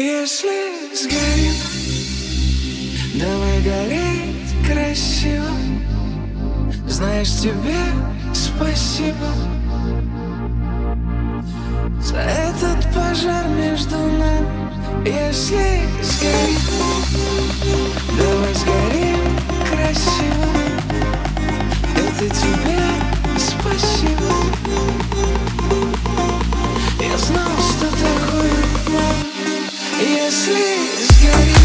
Если сгорим, давай гореть красиво. Знаешь, тебе спасибо За этот пожар между нами. Если сгорим This girl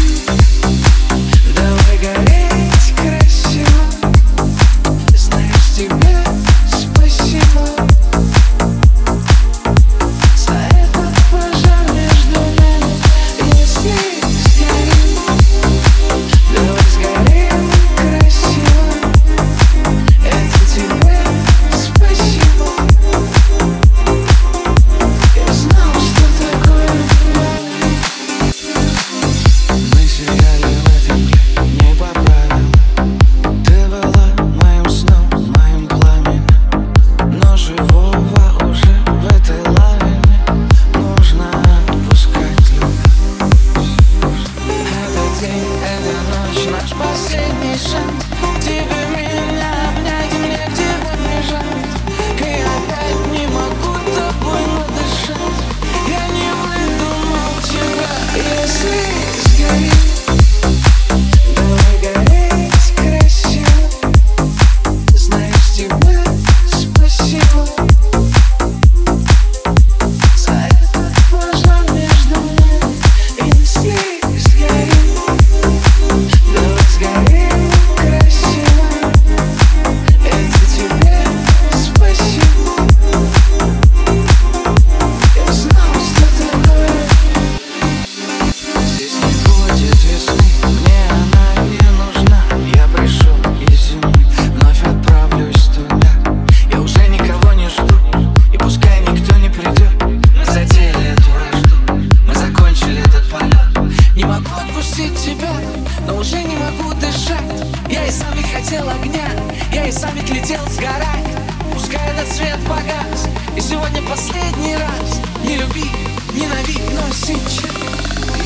дышать. Я и сам ведь хотел огня Я и сам ведь летел сгорать. Пускай этот свет погас И сегодня последний раз. Не люби, ненавидь, но сейчас.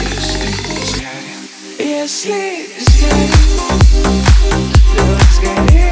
Если сгорит Если сгорит Сгорит.